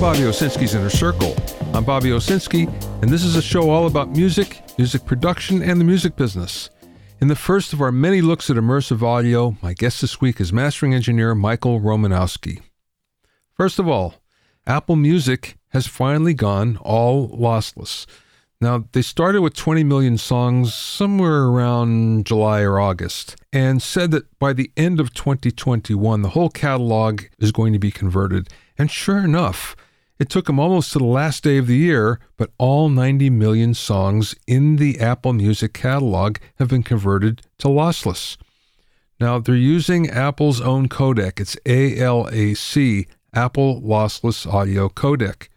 Bobby Owsinski's Inner Circle. I'm Bobby Owsinski, and this is a show all about music, music production, and the music business. In the first of our many looks at immersive audio, my guest this week is mastering engineer Michael Romanowski. First of all, Apple Music has finally gone all lossless. Now, they started with 20 million songs somewhere around July or August and said that by the end of 2021, the whole catalog is going to be converted. And sure enough, it took them almost to the last day of the year, but all 90 million songs in the Apple Music catalog have been converted to lossless. Now, they're using Apple's own codec. It's ALAC, Apple Lossless Audio Codec.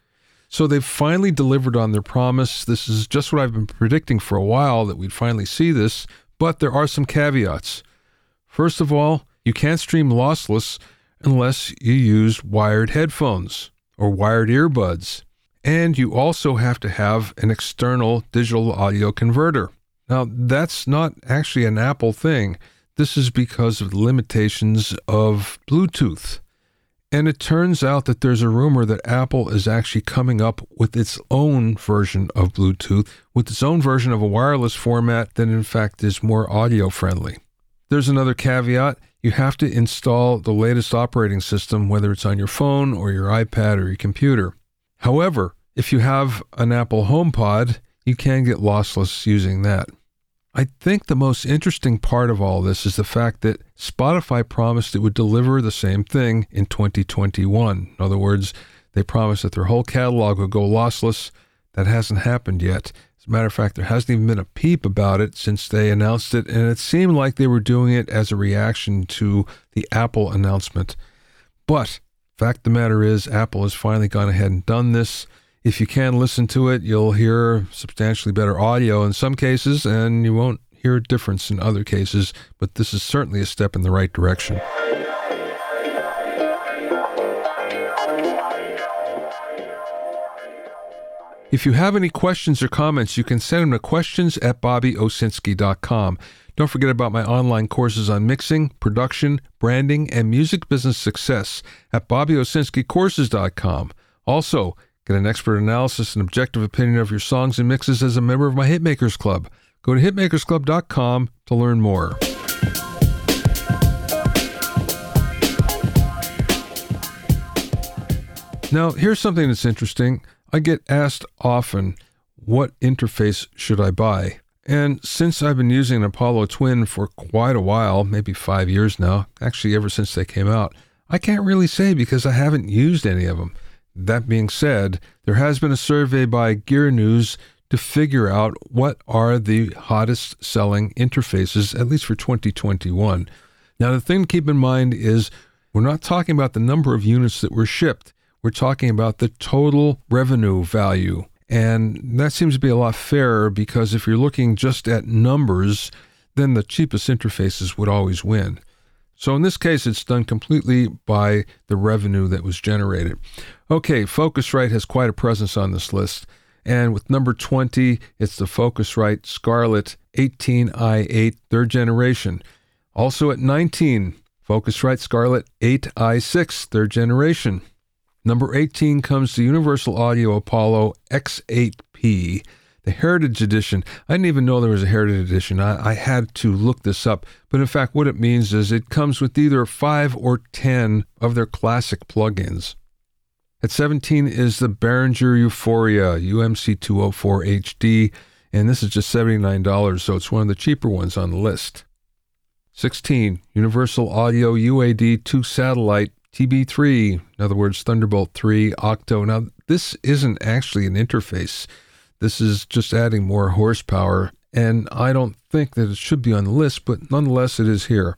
So they've finally delivered on their promise. This is just what I've been predicting for a while that we'd finally see this, but there are some caveats. First of all, you can't stream lossless unless you use wired headphones or wired earbuds. And you also have to have an external digital audio converter. Now, that's not actually an Apple thing. This is because of the limitations of Bluetooth. And it turns out that there's a rumor that Apple is actually coming up with its own version of Bluetooth, with its own version of a wireless format that, in fact, is more audio friendly. There's another caveat you have to install the latest operating system, whether it's on your phone or your iPad or your computer. However, if you have an Apple HomePod, you can get lossless using that. I think the most interesting part of all this is the fact that Spotify promised it would deliver the same thing in 2021. In other words, they promised that their whole catalog would go lossless. That hasn't happened yet. As a matter of fact, there hasn't even been a peep about it since they announced it, and it seemed like they were doing it as a reaction to the Apple announcement. But fact the matter is, Apple has finally gone ahead and done this. If you can listen to it, you'll hear substantially better audio in some cases, and you won't hear a difference in other cases, but this is certainly a step in the right direction. If you have any questions or comments, you can send them to questions at bobbyowsinski.com. Don't forget about my online courses on mixing, production, branding, and music business success at bobbyowsinskicourses.com. Also, Get an expert analysis and objective opinion of your songs and mixes as a member of my Hitmakers Club. Go to hitmakersclub.com to learn more. Now, here's something that's interesting. I get asked often, what interface should I buy? And since I've been using an Apollo Twin for quite a while, maybe five years now, actually ever since they came out, I can't really say because I haven't used any of them. That being said, there has been a survey by Gear News to figure out what are the hottest selling interfaces, at least for 2021. Now, the thing to keep in mind is we're not talking about the number of units that were shipped, we're talking about the total revenue value. And that seems to be a lot fairer because if you're looking just at numbers, then the cheapest interfaces would always win. So in this case, it's done completely by the revenue that was generated. Okay, Focusrite has quite a presence on this list. And with number 20, it's the Focusrite Scarlett 18i8 third generation. Also at 19, Focusrite Scarlett 8i6 third generation. Number 18 comes the Universal Audio Apollo X8P the Heritage Edition. I didn't even know there was a Heritage Edition. I, I, had to look this up. But in fact, what it means is it comes with either five or 10 of their classic plugins. At 17 is the Behringer U-Phoria UMC 204 HD, and this is just $79, so it's one of the cheaper ones on the list. 16, Universal Audio UAD 2 Satellite TB3, in other words, Thunderbolt 3 Octo. Now, this isn't actually an interface. This is just adding more horsepower, and I don't think that it should be on the list, but nonetheless, it is here.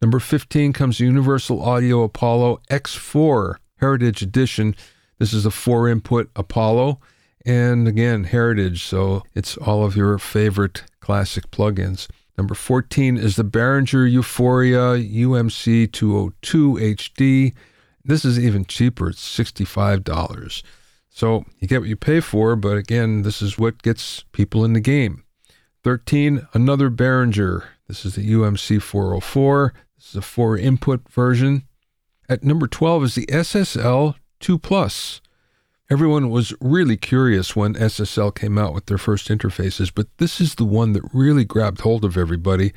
Number 15 comes Universal Audio Apollo X4 Heritage Edition. This is a four input Apollo, and again, Heritage, so it's all of your favorite classic plugins. Number 14 is the Behringer U-Phoria UMC 202 HD. This is even cheaper, it's $65. So you get what you pay for, but again, this is what gets people in the game. 13, another Behringer. This is the UMC 404. This is a four input version. At number 12 is the SSL 2 Plus. Everyone was really curious when SSL came out with their first interfaces, but this is the one that really grabbed hold of everybody,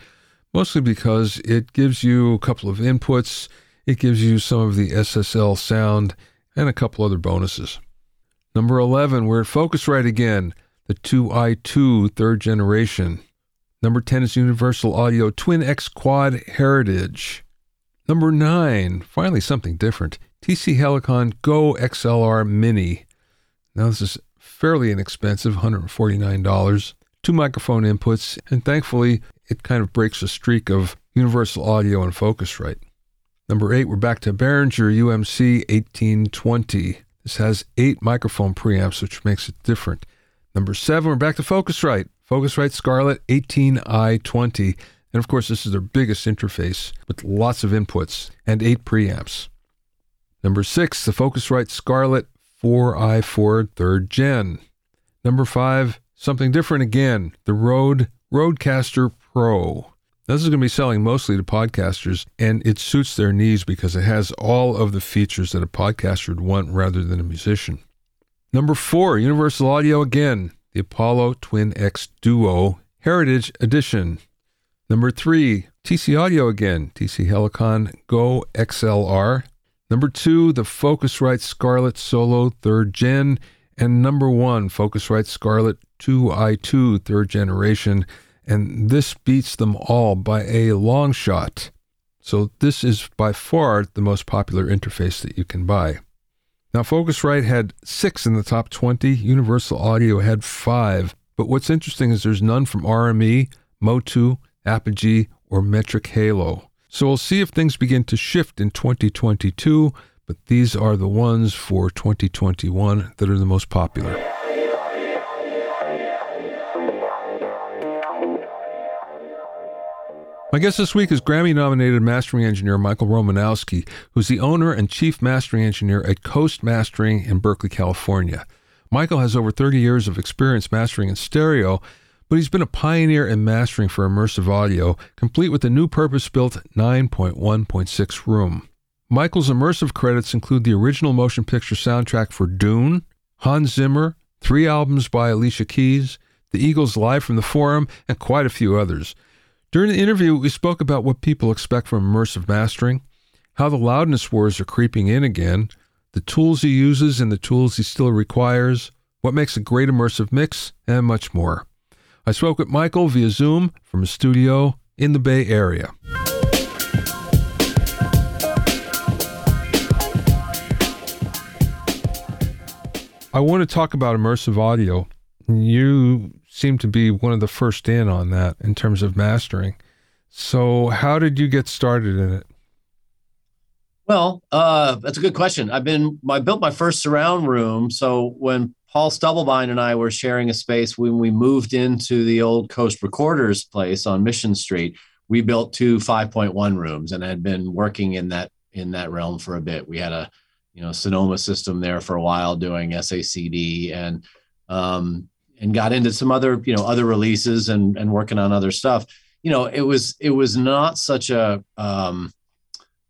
mostly because it gives you a couple of inputs, it gives you some of the SSL sound, and a couple other bonuses. Number 11, we're at Focusrite again, the 2i2 third generation. Number 10 is Universal Audio Twin X Quad Heritage. Number 9, finally something different, TC Helicon Go XLR Mini. Now, this is fairly inexpensive, $149, two microphone inputs, and thankfully, it kind of breaks a streak of Universal Audio and Focusrite. Number 8, we're back to Behringer UMC 1820. This has eight microphone preamps, which makes it different. Number 7, we're back to Focusrite. Focusrite Scarlett 18i20. And of course, this is their biggest interface with lots of inputs and eight preamps. Number six, the Focusrite Scarlett 4i4 third gen. Number five, something different again, the Rode Rodecaster Pro. This is going to be selling mostly to podcasters, and it suits their needs because it has all of the features that a podcaster would want rather than a musician. Number four, Universal Audio again, the Apollo Twin X Duo Heritage Edition. Number three, TC Audio again, TC Helicon Go XLR. Number two, the Focusrite Scarlett Solo third gen. And number one, Focusrite Scarlett 2i2 third generation. And this beats them all by a long shot. So this is by far the most popular interface that you can buy. Now, Focusrite had six in the top 20, Universal Audio had five. But what's interesting is there's none from RME, Motu, Apogee, or Metric Halo. So we'll see if things begin to shift in 2022, but these are the ones for 2021 that are the most popular. My guest this week is Grammy nominated mastering engineer Michael Romanowski, who's the owner and chief mastering engineer at Coast Mastering in Berkeley, California. Michael has over 30 years of experience mastering in stereo but he's been a pioneer in mastering for immersive audio, complete with a new purpose built 9.1.6 room. Michael's immersive credits include the original motion picture soundtrack for Dune, Hans Zimmer, three albums by Alicia Keys, The Eagles Live from the Forum, and quite a few others. During the interview, we spoke about what people expect from immersive mastering, how the loudness wars are creeping in again, the tools he uses and the tools he still requires, what makes a great immersive mix, and much more. I spoke with Michael via Zoom from a studio in the Bay Area. I want to talk about immersive audio. You seem to be one of the first in on that in terms of mastering. So, how did you get started in it? Well, uh, that's a good question. I've been I built my first surround room. So when Paul Stubblebine and I were sharing a space when we moved into the old Coast Recorders place on Mission Street. We built two 5.1 rooms and had been working in that in that realm for a bit. We had a you know Sonoma system there for a while doing SACD and um, and got into some other you know other releases and and working on other stuff. You know, it was it was not such a um,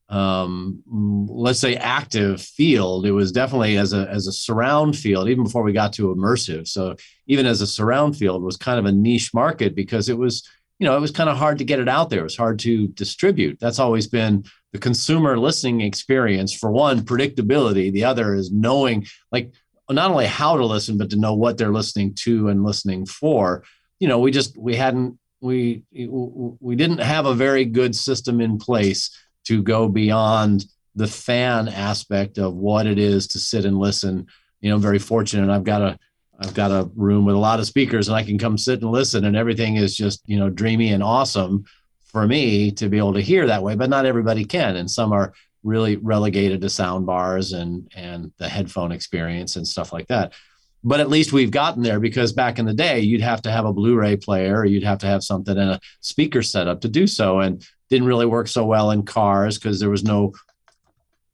um, let's say active field it was definitely as a as a surround field even before we got to immersive. So even as a surround field was kind of a niche market because it was you know it was kind of hard to get it out there. It was hard to distribute. That's always been the consumer listening experience for one predictability the other is knowing like not only how to listen but to know what they're listening to and listening for. You know we just we hadn't we we didn't have a very good system in place to go beyond the fan aspect of what it is to sit and listen. You know, I'm very fortunate. I've got a I've got a room with a lot of speakers and I can come sit and listen and everything is just, you know, dreamy and awesome for me to be able to hear that way, but not everybody can. And some are really relegated to sound bars and and the headphone experience and stuff like that. But at least we've gotten there because back in the day, you'd have to have a Blu-ray player, or you'd have to have something and a speaker set up to do so. And didn't really work so well in cars because there was no,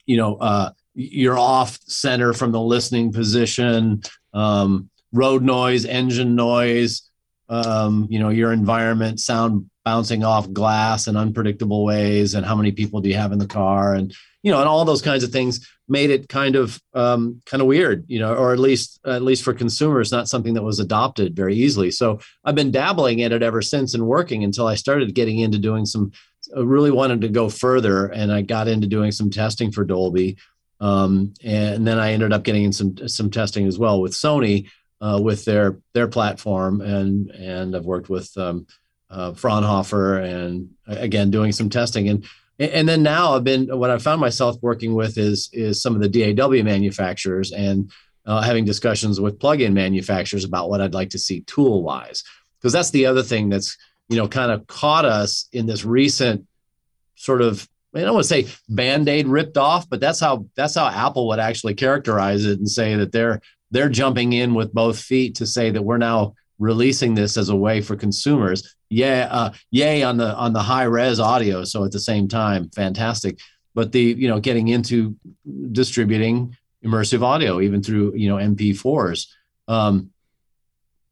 you know, uh, you're off center from the listening position, um, road noise, engine noise, um, you know, your environment, sound bouncing off glass in unpredictable ways and how many people do you have in the car and you know and all those kinds of things made it kind of um, kind of weird you know or at least at least for consumers not something that was adopted very easily so i've been dabbling in it ever since and working until i started getting into doing some I really wanted to go further and i got into doing some testing for dolby um, and then i ended up getting in some some testing as well with sony uh, with their their platform and and i've worked with um, uh, Fraunhofer, and again doing some testing. And and then now I've been what I found myself working with is is some of the DAW manufacturers and uh, having discussions with plug-in manufacturers about what I'd like to see tool wise, because that's the other thing that's you know kind of caught us in this recent sort of I don't want to say band-aid ripped off, but that's how that's how Apple would actually characterize it and say that they're they're jumping in with both feet to say that we're now releasing this as a way for consumers. Yeah, uh, yay on the on the high res audio. So at the same time, fantastic. But the you know getting into distributing immersive audio even through you know MP4s um,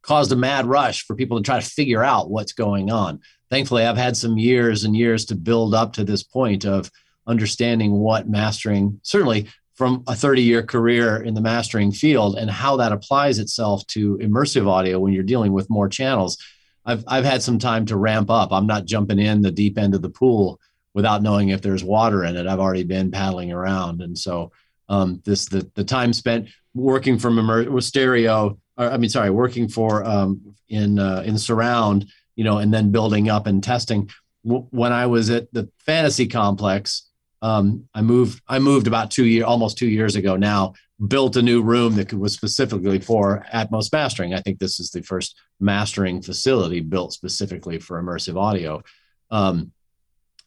caused a mad rush for people to try to figure out what's going on. Thankfully, I've had some years and years to build up to this point of understanding what mastering certainly from a 30 year career in the mastering field and how that applies itself to immersive audio when you're dealing with more channels. I've, I've had some time to ramp up. I'm not jumping in the deep end of the pool without knowing if there's water in it. I've already been paddling around. And so um, this the, the time spent working from immer- stereo, or, I mean, sorry, working for um, in uh, in surround, you know, and then building up and testing. W- when I was at the fantasy complex, um, I moved. I moved about two year, almost two years ago now. Built a new room that was specifically for Atmos mastering. I think this is the first mastering facility built specifically for immersive audio. Um,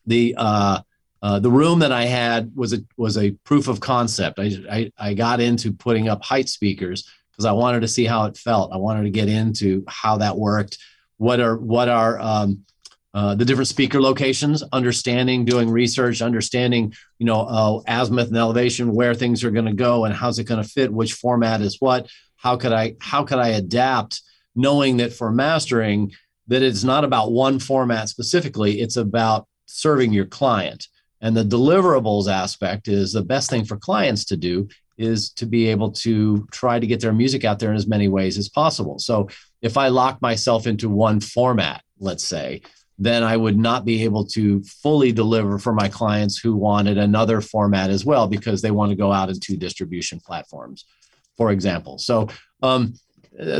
the uh, uh, the room that I had was a was a proof of concept. I I, I got into putting up height speakers because I wanted to see how it felt. I wanted to get into how that worked. What are what are um, uh, the different speaker locations, understanding, doing research, understanding, you know, uh, azimuth and elevation, where things are going to go, and how's it going to fit, which format is what. How could I how could I adapt, knowing that for mastering, that it's not about one format specifically. It's about serving your client, and the deliverables aspect is the best thing for clients to do is to be able to try to get their music out there in as many ways as possible. So if I lock myself into one format, let's say, then I would not be able to fully deliver for my clients who wanted another format as well because they want to go out into distribution platforms, for example. So, um,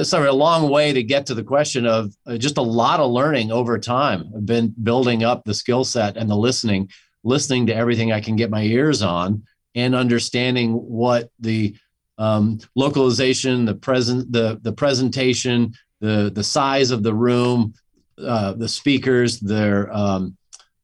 sorry, a long way to get to the question of uh, just a lot of learning over time. I've been building up the skill set and the listening, listening to everything I can get my ears on, and understanding what the um, localization, the present, the the presentation, the the size of the room, uh, the speakers, their um,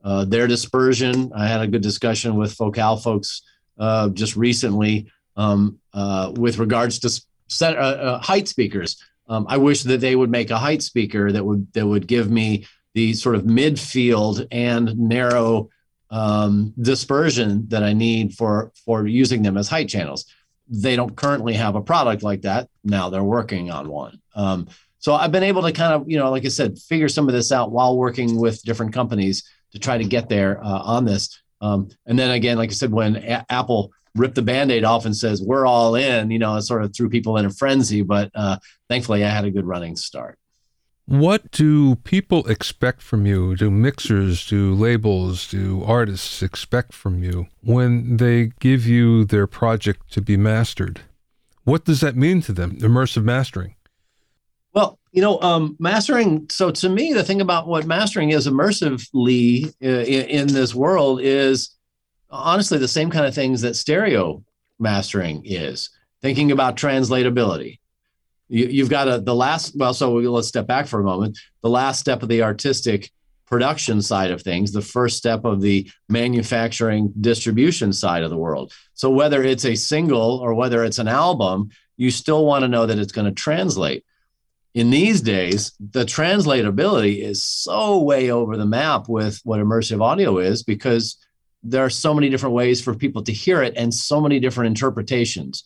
uh, their dispersion. I had a good discussion with Focal folks uh, just recently um, uh, with regards to uh, height speakers. Um, I wish that they would make a height speaker that would that would give me the sort of midfield and narrow um, dispersion that I need for for using them as height channels. They don't currently have a product like that. Now they're working on one. So I've been able to kind of, you know, like I said, figure some of this out while working with different companies to try to get there uh, on this. Um, and then again, like I said, when a- Apple ripped the band-aid off and says we're all in, you know, it sort of threw people in a frenzy. But uh, thankfully, I had a good running start. What do people expect from you? Do mixers, do labels, do artists expect from you when they give you their project to be mastered? What does that mean to them, immersive mastering? You know, um, mastering. So to me, the thing about what mastering is immersively uh, in, in this world is honestly the same kind of things that stereo mastering is. Thinking about translatability. You, have got a, the last. Well, so let's step back for a moment. The last step of the artistic production side of things, the first step of the manufacturing distribution side of the world. So whether it's a single or whether it's an album, you still want to know that it's going to translate in these days, the translatability is so way over the map with what immersive audio is because there are so many different ways for people to hear it and so many different interpretations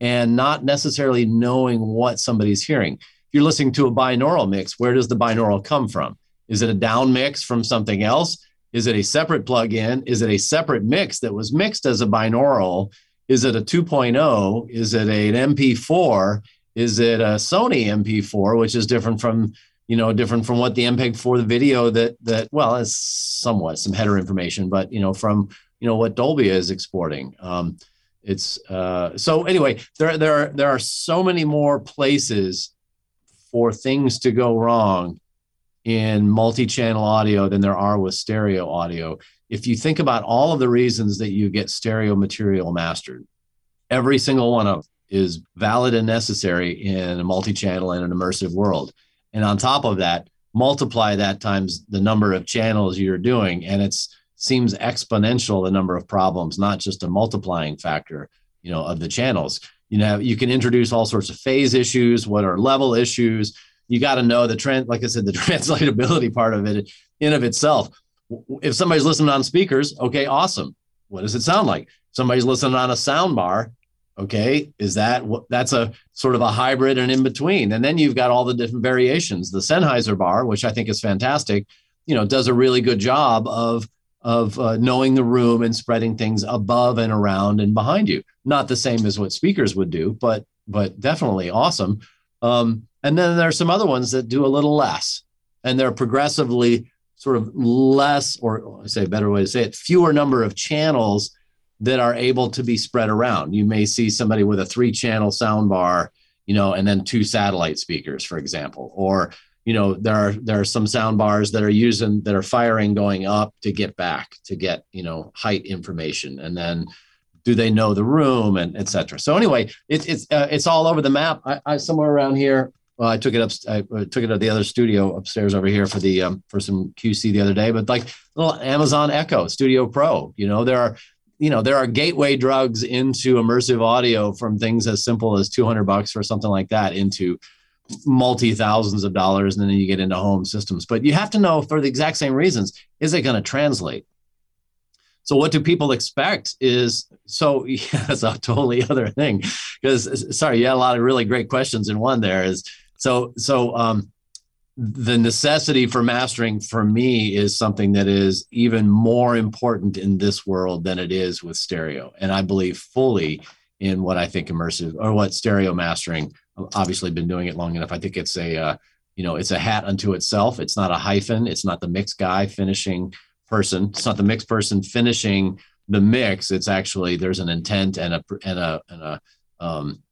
and not necessarily knowing what somebody's hearing. If you're listening to a binaural mix, where does the binaural come from? Is it a down mix from something else? Is it a separate plug-in? Is it a separate mix that was mixed as a binaural? Is it a 2.0? Is it an MP4? Is it a Sony MP4, which is different from you know different from what the MPEG 4 the video that that well it's somewhat some header information, but you know from you know what Dolby is exporting. Um, it's uh, so anyway. There there are, there are so many more places for things to go wrong in multi-channel audio than there are with stereo audio. If you think about all of the reasons that you get stereo material mastered, every single one of is valid and necessary in a multi-channel and an immersive world. And on top of that, multiply that times the number of channels you're doing and it seems exponential the number of problems, not just a multiplying factor, you know, of the channels. You know, you can introduce all sorts of phase issues, what are level issues. You got to know the trend, like I said, the translatability part of it in of itself. If somebody's listening on speakers, okay, awesome. What does it sound like? Somebody's listening on a sound bar. Okay, is that that's a sort of a hybrid and in between? And then you've got all the different variations. The Sennheiser bar, which I think is fantastic, you know, does a really good job of of uh, knowing the room and spreading things above and around and behind you. Not the same as what speakers would do, but but definitely awesome. Um, and then there are some other ones that do a little less, and they're progressively sort of less, or I say a better way to say it, fewer number of channels that are able to be spread around. You may see somebody with a three-channel sound bar, you know, and then two satellite speakers, for example, or you know there are there are some sound bars that are using that are firing going up to get back to get you know height information and then do they know the room and etc so anyway it, it's uh, it's all over the map I, I somewhere around here well, I took it up. I took it to the other studio upstairs over here for the um, for some QC the other day. But like little Amazon Echo Studio Pro, you know, there are you know there are gateway drugs into immersive audio from things as simple as 200 bucks or something like that into multi thousands of dollars and then you get into home systems. But you have to know for the exact same reasons is it going to translate? So what do people expect is so yeah that's a totally other thing. Because sorry you had a lot of really great questions in one there is so so um the necessity for mastering for me is something that is even more important in this world than it is with stereo and i believe fully in what i think immersive or what stereo mastering obviously been doing it long enough. I think it's a uh, you know it's a hat unto itself. It's not a hyphen. It's not the mix guy finishing person. It's not the mix person finishing the mix. It's actually there's an intent and a and a and a um,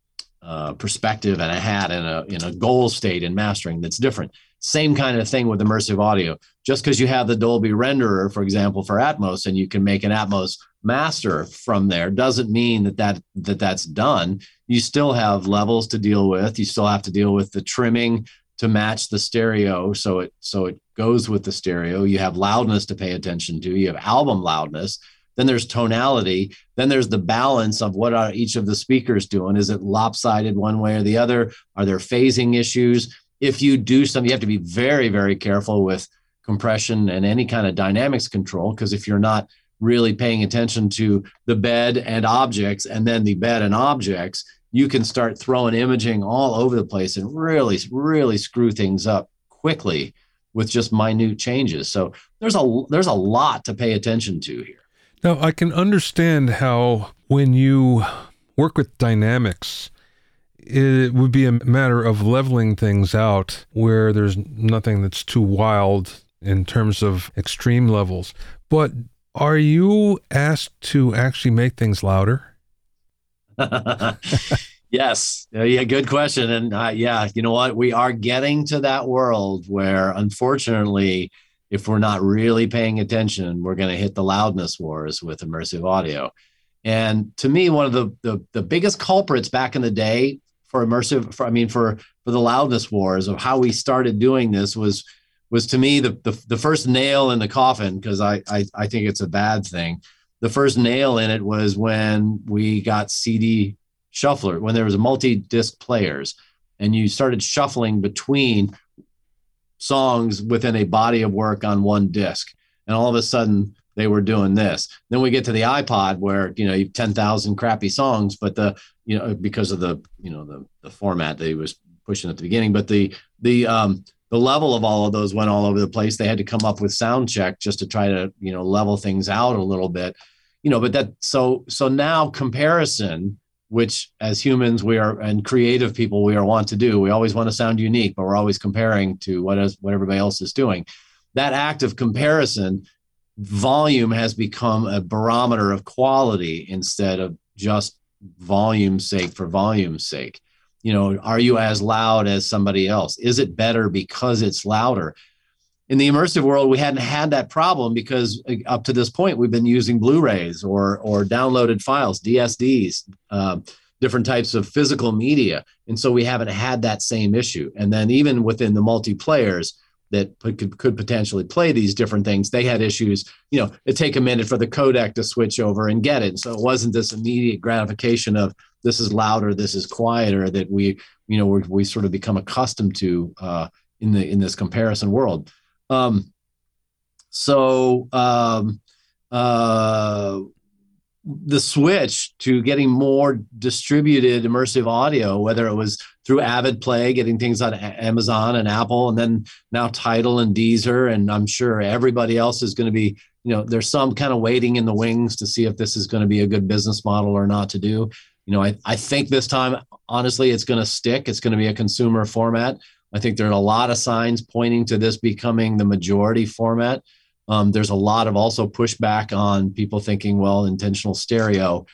uh, perspective and a hat and a in a goal state in mastering that's different. Same kind of thing with immersive audio. Just because you have the Dolby renderer, for example, for Atmos, and you can make an Atmos master from there doesn't mean that, that that that's done. You still have levels to deal with. You still have to deal with the trimming to match the stereo so it so it goes with the stereo. You have loudness to pay attention to. You have album loudness. Then there's tonality. Then there's the balance of what are each of the speakers doing. Is it lopsided one way or the other? Are there phasing issues if you do something you have to be very very careful with compression and any kind of dynamics control because if you're not really paying attention to the bed and objects and then the bed and objects, you can start throwing imaging all over the place and really, really screw things up quickly with just minute changes. So there's a there's a lot to pay attention to here. Now I can understand how when you work with dynamics, it would be a matter of leveling things out where there's nothing that's too wild in terms of extreme levels. But are you asked to actually make things louder? yes. Yeah, good question. And uh, yeah, you know what? We are getting to that world where, unfortunately, if we're not really paying attention, we're going to hit the loudness wars with immersive audio. And to me, one of the, the, the biggest culprits back in the day for immersive, for, I mean, for, for the loudness wars of how we started doing this was was to me the, the, the first nail in the coffin because I, I, I think it's a bad thing. The first nail in it was when we got CD shuffler when there was multi-disc players and you started shuffling between songs within a body of work on one disc and all of a sudden they were doing this then we get to the ipod where you know you have 10,000 crappy songs but the you know because of the you know the the format that he was pushing at the beginning but the the um the level of all of those went all over the place. They had to come up with sound check just to try to, you know, level things out a little bit. You know, but that so so now comparison, which as humans we are and creative people we are want to do. We always want to sound unique, but we're always comparing to what is what everybody else is doing. That act of comparison volume has become a barometer of quality instead of just volume's sake for volume's sake. You know are you as loud as somebody else? Is it better because it's louder? In the immersive world we hadn't had that problem because uh, up to this point we've been using blu-rays or or downloaded files dsds uh, different types of physical media. And so we haven't had that same issue. And then even within the multiplayers that could, potentially play these different things they had issues you know it take a minute for the codec to switch over and get it so it wasn't this immediate gratification of this is louder, this is quieter that we, you know, we sort of become accustomed to uh, in the in this comparison world. Um, so um, uh, the switch to getting more distributed immersive audio, whether it was through Avid Play, getting things on Amazon and Apple, and then now Tidal and Deezer, and I'm sure everybody else is going to be, you know, there's some kind of waiting in the wings to see if this is going to be a good business model or not to do you know, I, I think this time, honestly, it's going to stick. It's going to be a consumer format. I think there are a lot of signs pointing to this becoming the majority format. Um, there's a lot of also pushback on people thinking, well, intentional stereo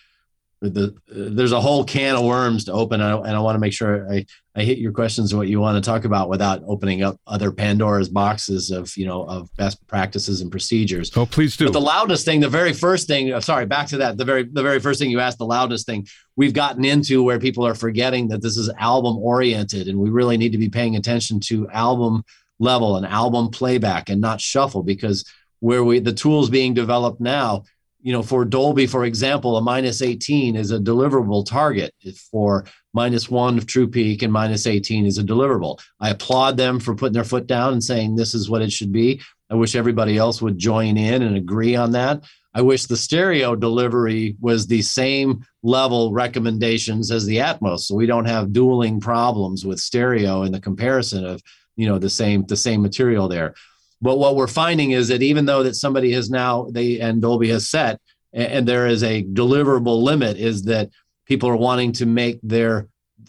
the, there's a whole can of worms to open, and I, I want to make sure I, I hit your questions what you want to talk about without opening up other Pandora's boxes of you know of best practices and procedures. Oh, please do. But the loudness thing, the very first thing. Uh, sorry, back to that. The very the very first thing you asked, the loudness thing. We've gotten into where people are forgetting that this is album oriented, and we really need to be paying attention to album level and album playback and not shuffle because where we the tools being developed now you know, for Dolby, for example, a minus 18 is a deliverable target. For minus one of True Peak and minus 18 is a deliverable. I applaud them for putting their foot down and saying this is what it should be. I wish everybody else would join in and agree on that. I wish the stereo delivery was the same level recommendations as the Atmos, so we don't have dueling problems with stereo in the comparison of you know the same the same material there. But what we're finding is that even though that somebody has now they and Dolby has set and, there is a deliverable limit, is that people are wanting to make their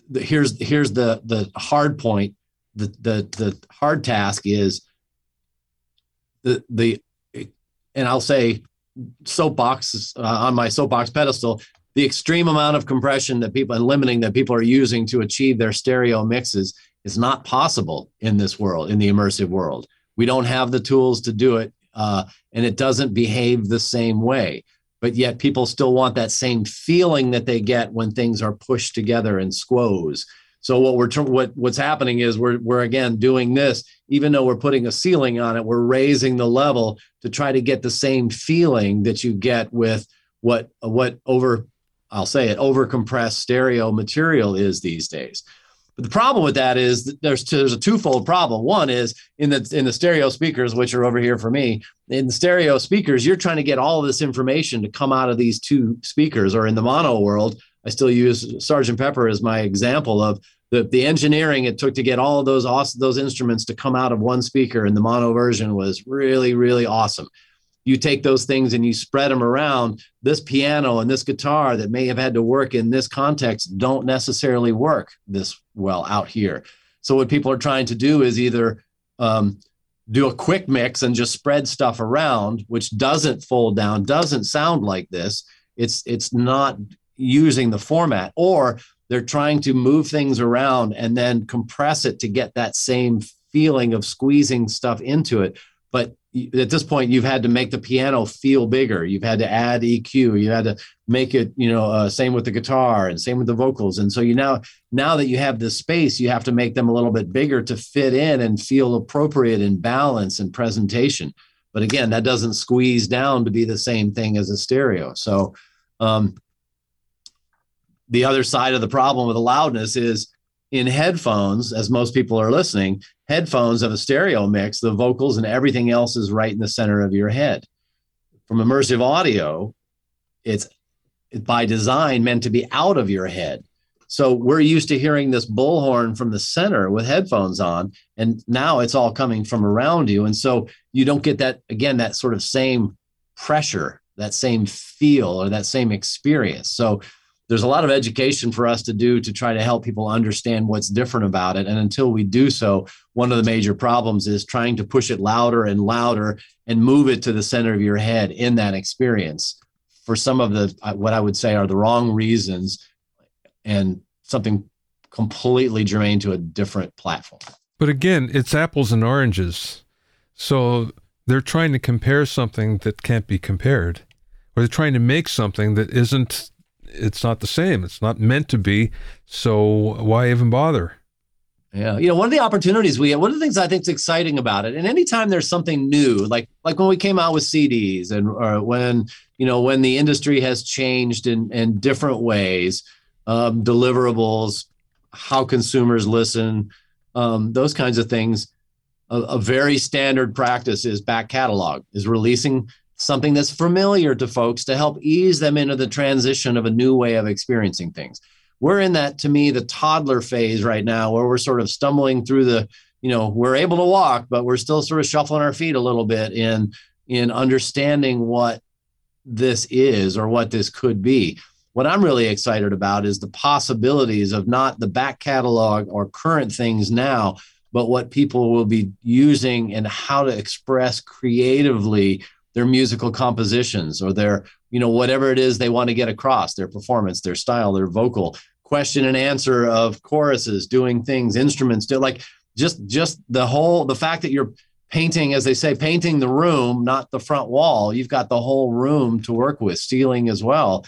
the, here's here's the the hard point. The the the hard task is the the and I'll say soapbox uh, on my soapbox pedestal the extreme amount of compression that people and limiting that people are using to achieve their stereo mixes is not possible in this world in the immersive world we don't have the tools to do it, uh, and it doesn't behave the same way. But yet, people still want that same feeling that they get when things are pushed together and squoze. So what we're what what's happening is we're we're again doing this, even though we're putting a ceiling on it, we're raising the level to try to get the same feeling that you get with what what over I'll say it over compressed stereo material is these days. But the problem with that is that there's there's a twofold problem. One is in the in the stereo speakers, which are over here for me. In the stereo speakers, you're trying to get all this information to come out of these two speakers. Or in the mono world, I still use Sergeant Pepper as my example of the, the engineering it took to get all of those awesome, those instruments to come out of one speaker in the mono version was really really awesome you take those things and you spread them around this piano and this guitar that may have had to work in this context don't necessarily work this well out here. So what people are trying to do is either um, do a quick mix and just spread stuff around which doesn't fold down doesn't sound like this. It's it's not using the format. Or they're trying to move things around and then compress it to get that same feeling of squeezing stuff into it. But at this point you've had to make the piano feel bigger. You've had to add eq you had to make it you know uh, same with the guitar and same with the vocals. And so you now now that you have this space you have to make them a little bit bigger to fit in and feel appropriate in balance and presentation. But again that doesn't squeeze down to be the same thing as a stereo. So um, the other side of the problem with the loudness is in headphones, as most people are listening, headphones have a stereo mix, the vocals and everything else is right in the center of your head. From immersive audio, it's by design meant to be out of your head. So we're used to hearing this bullhorn from the center with headphones on, and now it's all coming from around you. And so you don't get that, again, that sort of same pressure, that same feel, or that same experience. So there's a lot of education for us to do to try to help people understand what's different about it. And until we do so, one of the major problems is trying to push it louder and louder and move it to the center of your head in that experience for some of the, uh, what I would say are the wrong reasons and something completely germane to a different platform. But again, it's apples and oranges. So they're trying to compare something that can't be compared, or they're trying to make something that isn't it's not the same. It's not meant to be. So why even bother? Yeah, you know, one of the opportunities we have, one of the things I think is exciting about it, and anytime there's something new, like like when we came out with CDs, and or when you know when the industry has changed in in different ways, um, deliverables, how consumers listen, um, those kinds of things. A, a very standard practice is back catalog, is releasing something that's familiar to folks to help ease them into the transition of a new way of experiencing things. We're in that, to me, the toddler phase right now, where we're sort of stumbling through the, you know, we're able to walk, but we're still sort of shuffling our feet a little bit in in understanding what this is or what this could be. What I'm really excited about is the possibilities of not the back catalog or current things now, but what people will be using and how to express creatively their musical compositions or their you know whatever it is they want to get across their performance their style their vocal question and answer of choruses doing things instruments do like just just the whole the fact that you're painting as they say painting the room not the front wall. You've got the whole room to work with ceiling as well.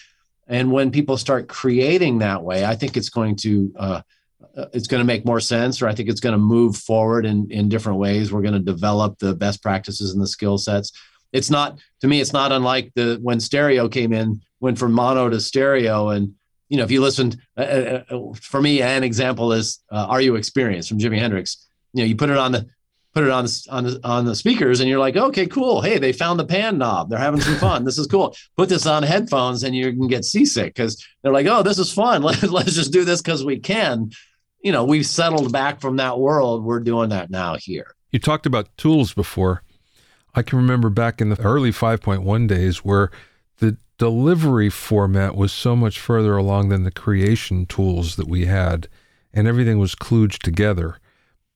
And when people start creating that way i think it's going to uh, uh it's going to make more sense or i think it's going to move forward in, in different ways. We're going to develop the best practices and the skill sets it's not to me it's not unlike the when stereo came in went from mono to stereo. And you know if you listened uh, uh, uh for me an example is uh, are you experienced from jimi hendrix. You know you put it on the put it on the, on the on the speakers and you're like okay cool. Hey they found the pan knob. They're having some fun. This is cool. Put this on headphones and you can get seasick because they're like oh this is fun. Let, let's just do this because we can. You know we've settled back from that world. We're doing that now here. You talked about tools before I can remember back in the early 5.1 days where the delivery format was so much further along than the creation tools that we had, and everything was kludged together.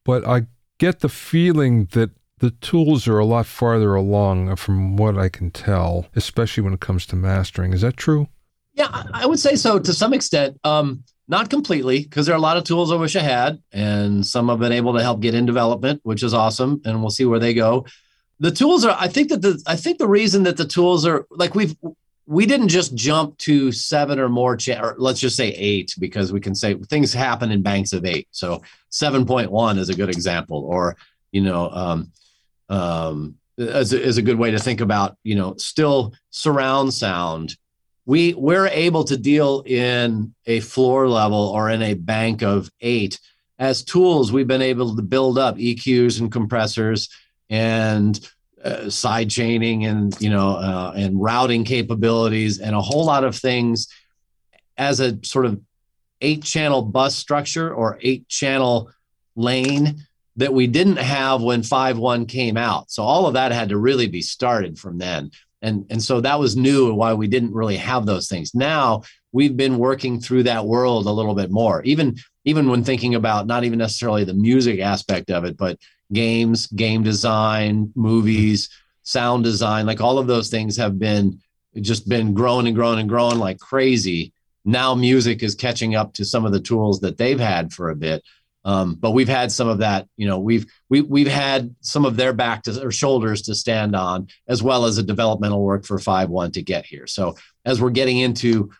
But I get the feeling that the tools are a lot farther along from what I can tell, especially when it comes to mastering. Is that true? Yeah, I would say so to some extent. Um, not completely, because there are a lot of tools I wish I had, and some have been able to help get in development, which is awesome, and we'll see where they go the tools are i think that the i think the reason that the tools are like we've we didn't just jump to seven or more cha- or let's just say eight because we can say things happen in banks of eight. So 7.1 is a good example or you know um, um, is, is a good way to think about you know still surround sound. We we're able to deal in a floor level or in a bank of eight as tools. We've been able to build up eqs and compressors and uh, side chaining and you know uh, and routing capabilities and a whole lot of things as a sort of eight channel bus structure or eight channel lane that we didn't have when 5.1 came out. So all of that had to really be started from then. And and so that was new and why we didn't really have those things. Now we've been working through that world a little bit more even even when thinking about not even necessarily the music aspect of it but games, game design, movies, sound design, like all of those things have been just been growing and growing and growing like crazy. Now music is catching up to some of the tools that they've had for a bit. Um, but we've had some of that, you know, we've we, we've had some of their back to, or shoulders to stand on, as well as a developmental work for five one to get here. So as we're getting into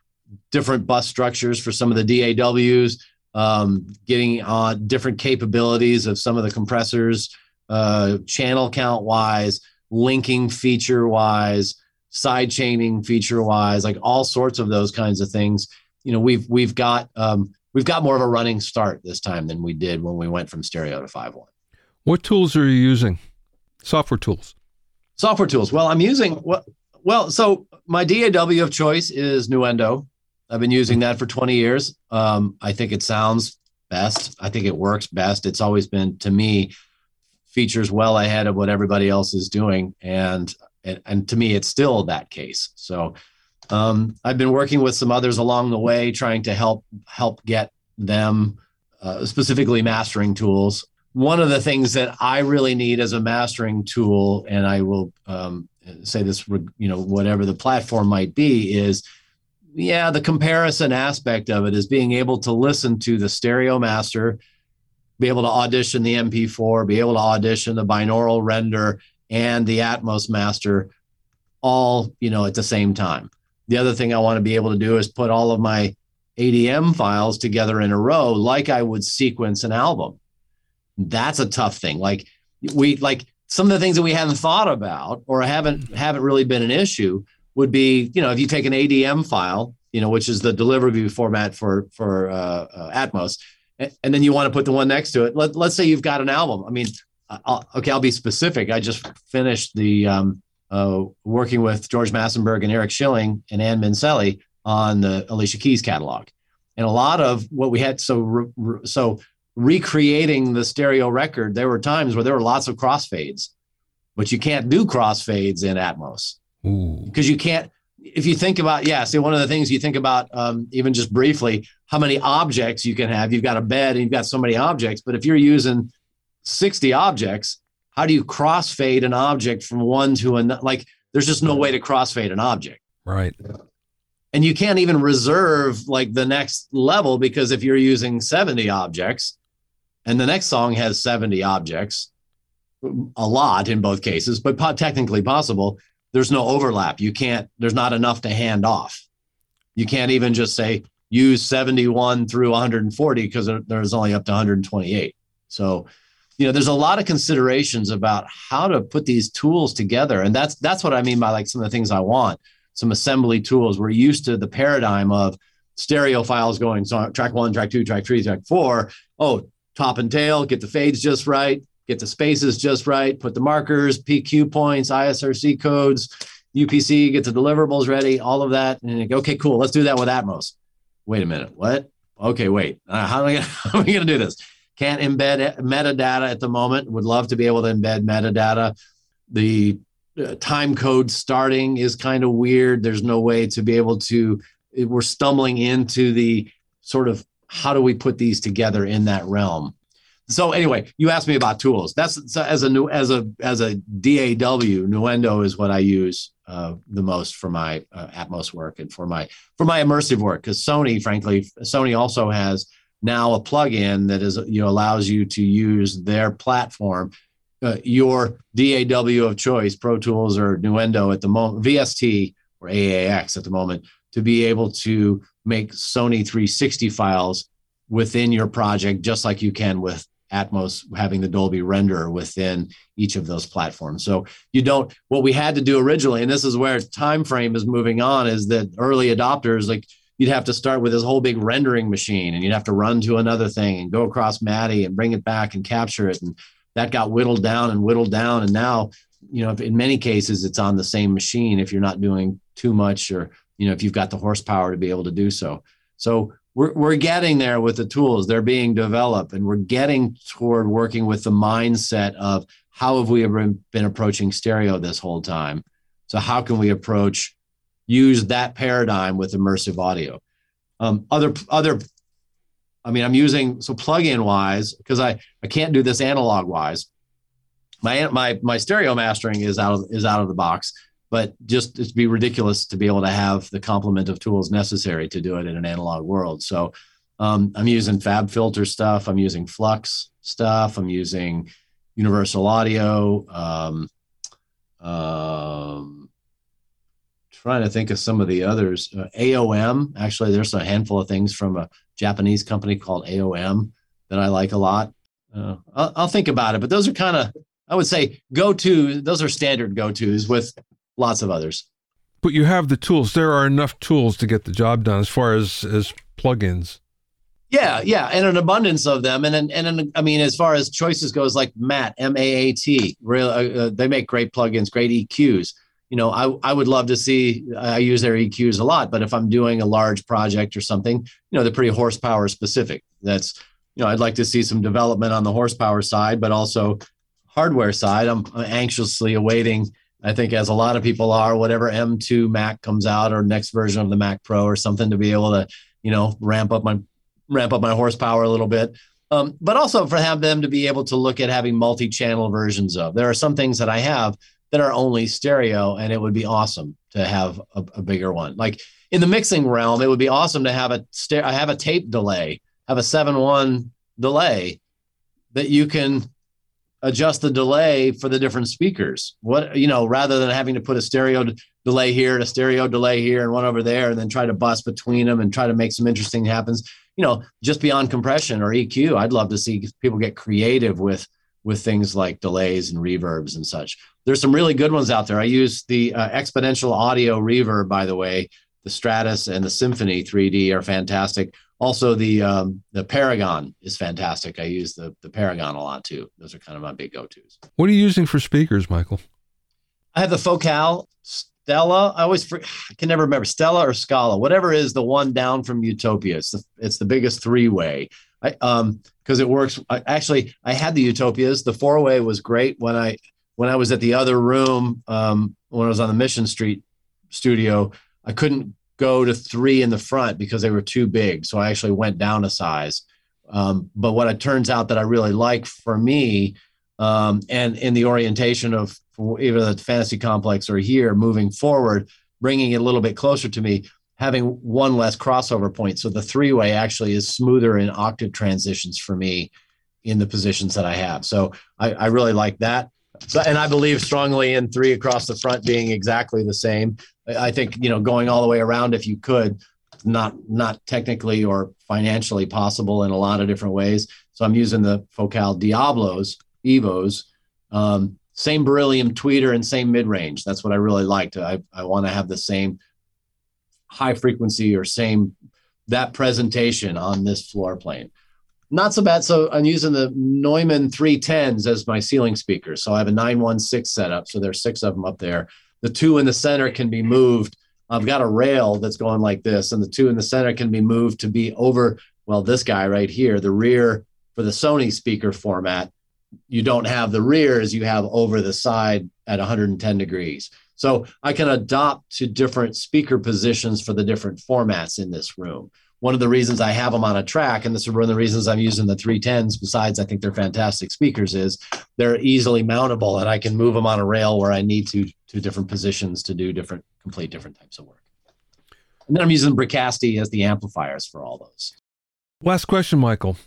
different bus structures for some of the DAWs, um, getting on different capabilities of some of the compressors, uh, channel count wise, linking feature wise, side chaining feature wise, like all sorts of those kinds of things. You know, we've we've got um, we've got more of a running start this time than we did when we went from stereo to five one. What tools are you using? Software tools. Software tools. Well, I'm using well, well. So my DAW of choice is Nuendo. I've been using that for 20 years. Um, I think it sounds best. I think it works best. It's always been to me features well ahead of what everybody else is doing, and and, and to me, it's still that case. So um, I've been working with some others along the way, trying to help help get them uh, specifically mastering tools. One of the things that I really need as a mastering tool, and I will um, say this, you know, whatever the platform might be, is yeah, the comparison aspect of it is being able to listen to the stereo master, be able to audition the MP4, be able to audition the binaural render and the Atmos master all, you know, at the same time. The other thing I want to be able to do is put all of my ADM files together in a row like I would sequence an album. That's a tough thing. Like we like some of the things that we haven't thought about or haven't haven't really been an issue would be, you know, if you take an ADM file, you know, which is the delivery view format for for uh, uh, Atmos, and, then you want to put the one next to it. Let, let's say you've got an album. I mean, I'll, okay, I'll be specific. I just finished the um, uh, working with George Massenburg and Eric Schilling and Ann Mincieli on the Alicia Keys catalog, and a lot of what we had. So re, re, so recreating the stereo record, there were times where there were lots of crossfades, but you can't do crossfades in Atmos because you can't if you think about yeah see one of the things you think about um, even just briefly how many objects you can have. You've got a bed and you've got so many objects but if you're using 60 objects how do you crossfade an object from one to another like there's just no way to crossfade an object. Right. And you can't even reserve like the next level because if you're using 70 objects and the next song has 70 objects a lot in both cases but technically possible there's no overlap. You can't, there's not enough to hand off. You can't even just say use 71 through 140 because there's only up to 128. So, you know, there's a lot of considerations about how to put these tools together. And that's that's what I mean by like some of the things I want. Some assembly tools. We're used to the paradigm of stereo files going so track one, track two, track three, track four. Oh, top and tail, get the fades just right, get the spaces just right, put the markers, PQ points, ISRC codes, UPC, get the deliverables ready, all of that. And go, okay, cool, let's do that with Atmos. Wait a minute, what? Okay, wait, uh, how, am I gonna, do this? Can't embed metadata at the moment. Would love to be able to embed metadata. The uh, time code starting is kind of weird. There's no way to be able to, we're stumbling into the sort of how do we put these together in that realm so anyway, you asked me about tools. That's so as a new as a as a DAW, Nuendo is what I use uh, the most for my uh, Atmos work and for my for my immersive work. Because Sony, frankly, Sony also has now a plugin that is you know allows you to use their platform, uh, your DAW of choice, Pro Tools or Nuendo at the moment, VST or AAX at the moment, to be able to make Sony 360 files within your project just like you can with Atmos having the Dolby render within each of those platforms. So you don't what we had to do originally, and this is where time frame is moving on, is that early adopters like you'd have to start with this whole big rendering machine and you'd have to run to another thing and go across MADI and bring it back and capture it. And that got whittled down and whittled down. And now, you know, in many cases it's on the same machine if you're not doing too much or, you know, if you've got the horsepower to be able to do so. So we're, we're getting there with the tools. They're being developed and we're getting toward working with the mindset of how have we ever been approaching stereo this whole time? So how can we approach use that paradigm with immersive audio? Um, other other i mean i'm using so plug-in wise because i i can't do this analog wise. My my my stereo mastering is out of is out of the box but just it'd be ridiculous to be able to have the complement of tools necessary to do it in an analog world. So um, I'm using FabFilter stuff. I'm using Flux stuff. I'm using Universal Audio. Um, um, trying to think of some of the others. Uh, AOM. Actually, there's a handful of things from a Japanese company called AOM that I like a lot. Uh, I'll, I'll think about it, but those are kind of I would say go to. Those are standard go tos with lots of others. But you have the tools. There are enough tools to get the job done as far as as plugins. Yeah, yeah, and an abundance of them, and and, and I mean, as far as choices goes, like Maat M A A T, real, uh, uh, they make great plugins, great EQs. You you know, I, I would love to see, I use their EQs a lot, but if I'm doing a large project or something, you know, they're pretty horsepower specific. That's, you know, I'd like to see some development on the horsepower side, but also hardware side. I'm anxiously awaiting, I think, as a lot of people are, whatever M2 Mac comes out or next version of the Mac Pro or something to be able to, you know, ramp up my ramp up my horsepower a little bit. Um, but also for have them to be able to look at having multi-channel versions of. There are some things that I have that are only stereo, and it would be awesome to have a, a bigger one. Like in the mixing realm, it would be awesome to have a ster- I have a tape delay, have a seven one delay that you can adjust the delay for the different speakers. What you know, rather than having to put a stereo delay here and a stereo delay here and one over there, and then try to bust between them and try to make some interesting happens. You know, just beyond compression or EQ, I'd love to see people get creative with with things like delays and reverbs and such. There's some really good ones out there. I use the uh, exponential audio reverb, by the way. The Stratus and the Symphony 3D are fantastic. Also, the um, the Paragon is fantastic. I use the the Paragon a lot too. Those are kind of my big go tos. What are you using for speakers, Michael? I have the Focal Stella. I always I can never remember Stella or Scala, whatever is the one down from Utopia. It's the it's the biggest three way. I um because it works. I, actually, I had the Utopias. The four way was great when I when I was at the other room um, when I was on the Mission Street studio. I couldn't go to three in the front because they were too big, so I actually went down a size. Um, but what it turns out that I really like for me, um, and in the orientation of either the fantasy complex or here moving forward, bringing it a little bit closer to me, having one less crossover point. So the three way actually is smoother in octave transitions for me in the positions that I have. So I, I really like that. So, and I believe strongly in three across the front being exactly the same. I think you know going all the way around if you could, not not technically or financially possible in a lot of different ways. So I'm using the Focal Diablos Evos, um, same beryllium tweeter and same mid range. That's what I really liked. I I want to have the same high frequency or same that presentation on this floor plane. Not so bad. So I'm using the Neumann 310s as my ceiling speakers. So I have a 916 setup. So there's six of them up there. The two in the center can be moved. I've got a rail that's going like this, and the two in the center can be moved to be over, well, this guy right here, the rear for the Sony speaker format. You don't have the rears, you have over the side at 110 degrees. So I can adopt to different speaker positions for the different formats in this room. One of the reasons I have them on a track, and this is one of the reasons I'm using the 310s, besides I think they're fantastic speakers, is they're easily mountable and I can move them on a rail where I need to to different positions to do different, complete different types of work. And then I'm using Bricasti as the amplifiers for all those. Last question, Michael.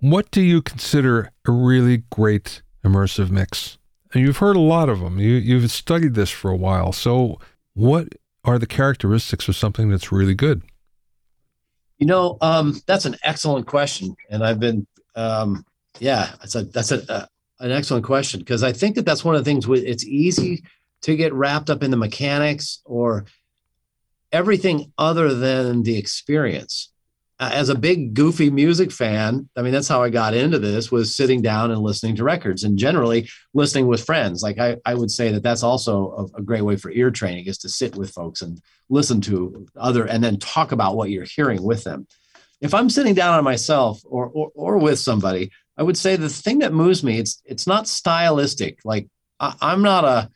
What do you consider a really great immersive mix? And you've heard a lot of them. You, you've studied this for a while. So, what are the characteristics of something that's really good? You know, um, that's an excellent question, and I've been, um, yeah, that's a that's a, uh, an excellent question because I think that that's one of the things. It's easy to get wrapped up in the mechanics or everything other than the experience. Uh, as a big goofy music fan i mean that's how i got into this was sitting down and listening to records and generally listening with friends. Like i, I would say that that's also a, a, great way for ear training is to sit with folks and listen to other and then talk about what you're hearing with them. If i'm sitting down on myself or, or, or with somebody i would say the thing that moves me it's it's not stylistic. Like I, i'm not a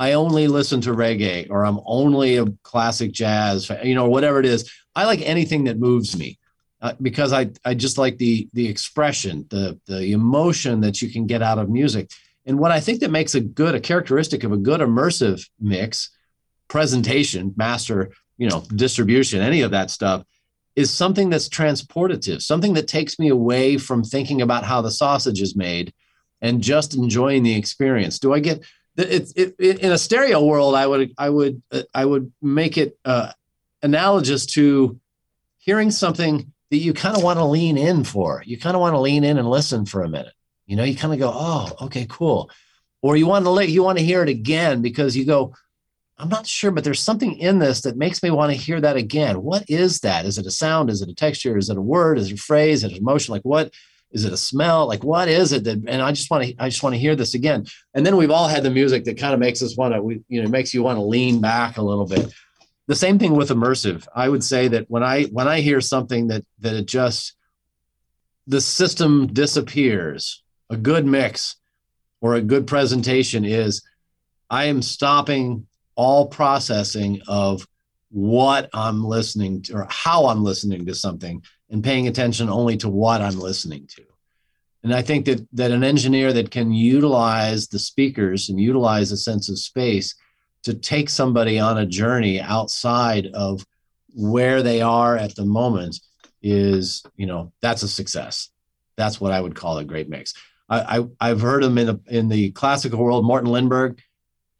I only listen to reggae or I'm only a classic jazz, you know, whatever it is. I like anything that moves me uh, because I, I just like the the expression, the the emotion that you can get out of music. And what I think that makes a good a characteristic of a good immersive mix, presentation, master, you know, distribution, any of that stuff is something that's transportative, something that takes me away from thinking about how the sausage is made and just enjoying the experience. Do I get it, it, it in a stereo world? I would I would uh, I would make it uh, analogous to hearing something that you kind of want to lean in for. You kind of want to lean in and listen for a minute. You know, you kind of go, "Oh, okay, cool," or you want to let you want to hear it again because you go, "I'm not sure, but there's something in this that makes me want to hear that again. What is that? Is it a sound? Is it a texture? Is it a word? Is it a phrase? Is it an emotion? Like what?" Is it a smell? Like what is it that? And I just want to I just want to hear this again. And then we've all had the music that kind of makes us want to you know makes you want to lean back a little bit. The same thing with immersive. I would say that when I when I hear something that that it just the system disappears. A good mix or a good presentation is I am stopping all processing of what I'm listening to or how I'm listening to something and paying attention only to what I'm listening to. And I think that that an engineer that can utilize the speakers and utilize a sense of space to take somebody on a journey outside of where they are at the moment is, you know, that's a success. That's what I would call a great mix. I, I have heard him in the in the classical world, Morten Lindberg.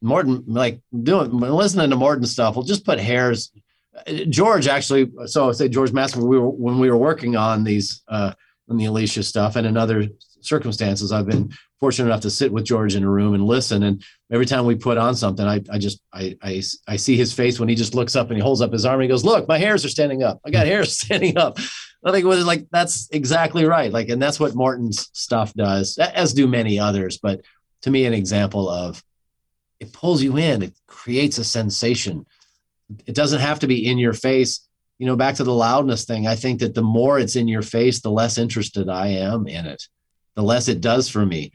Morten, like doing listening to Morten stuff, we'll just put hairs. George actually, so I say George Massenburg, we were when we were working on these uh on the Alicia stuff and in other circumstances, I've been fortunate enough to sit with George in a room and listen. And every time we put on something, I, I just I, I I see his face when he just looks up and he holds up his arm and he goes, "Look, my hairs are standing up. I got hairs standing up." I think it was like that's exactly right. Like, and that's what Morten's stuff does, as do many others. But to me, an example of it pulls you in, it creates a sensation. It doesn't have to be in your face. You know, back to the loudness thing. I think that the more it's in your face, the less interested I am in it, the less it does for me.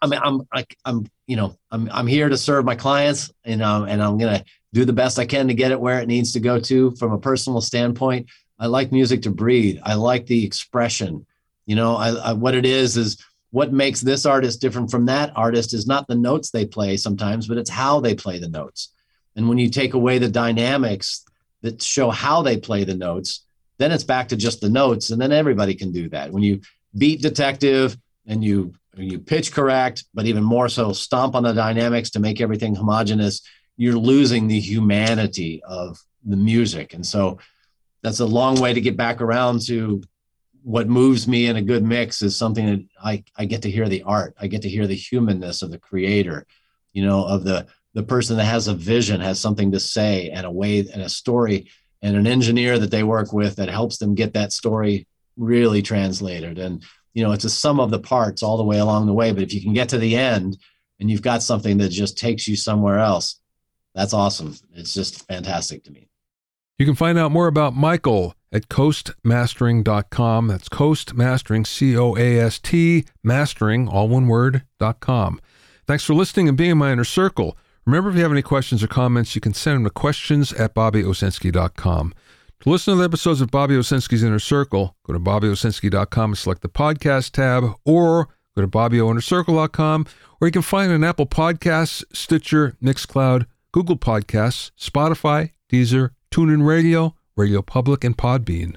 I mean, I'm like, I'm, you know, I'm, I'm here to serve my clients, and um, and I'm gonna do the best I can to get it where it needs to go to from a personal standpoint. I like music to breathe. I like the expression. You know, I, I, what it is is what makes this artist different from that artist is not the notes they play sometimes, but it's how they play the notes. And when you take away the dynamics that show how they play the notes, then it's back to just the notes, and then everybody can do that. When you beat detective and you you pitch correct, but even more so, stomp on the dynamics to make everything homogenous, you're losing the humanity of the music. And so that's a long way to get back around to what moves me in a good mix is something that I, I get to hear the art. I get to hear the humanness of the creator, you know, of the the person that has a vision, has something to say and a way and a story and an engineer that they work with that helps them get that story really translated. And, you know, it's a sum of the parts all the way along the way. But if you can get to the end and you've got something that just takes you somewhere else, that's awesome. It's just fantastic to me. You can find out more about Michael at coastmastering.com. That's coastmastering C O A S T, mastering, all one word, dot com. Thanks for listening and being in my inner circle. Remember, if you have any questions or comments, you can send them to questions at bobbyowsinski.com. To listen to the episodes of Bobby Owsinski's Inner Circle, go to bobbyowsinski.com and select the podcast tab, or go to bobbyoinnercircle.com, or you can find an Apple Podcasts, Stitcher, Mixcloud, Google Podcasts, Spotify, Deezer, TuneIn Radio, Radio Public, and Podbean.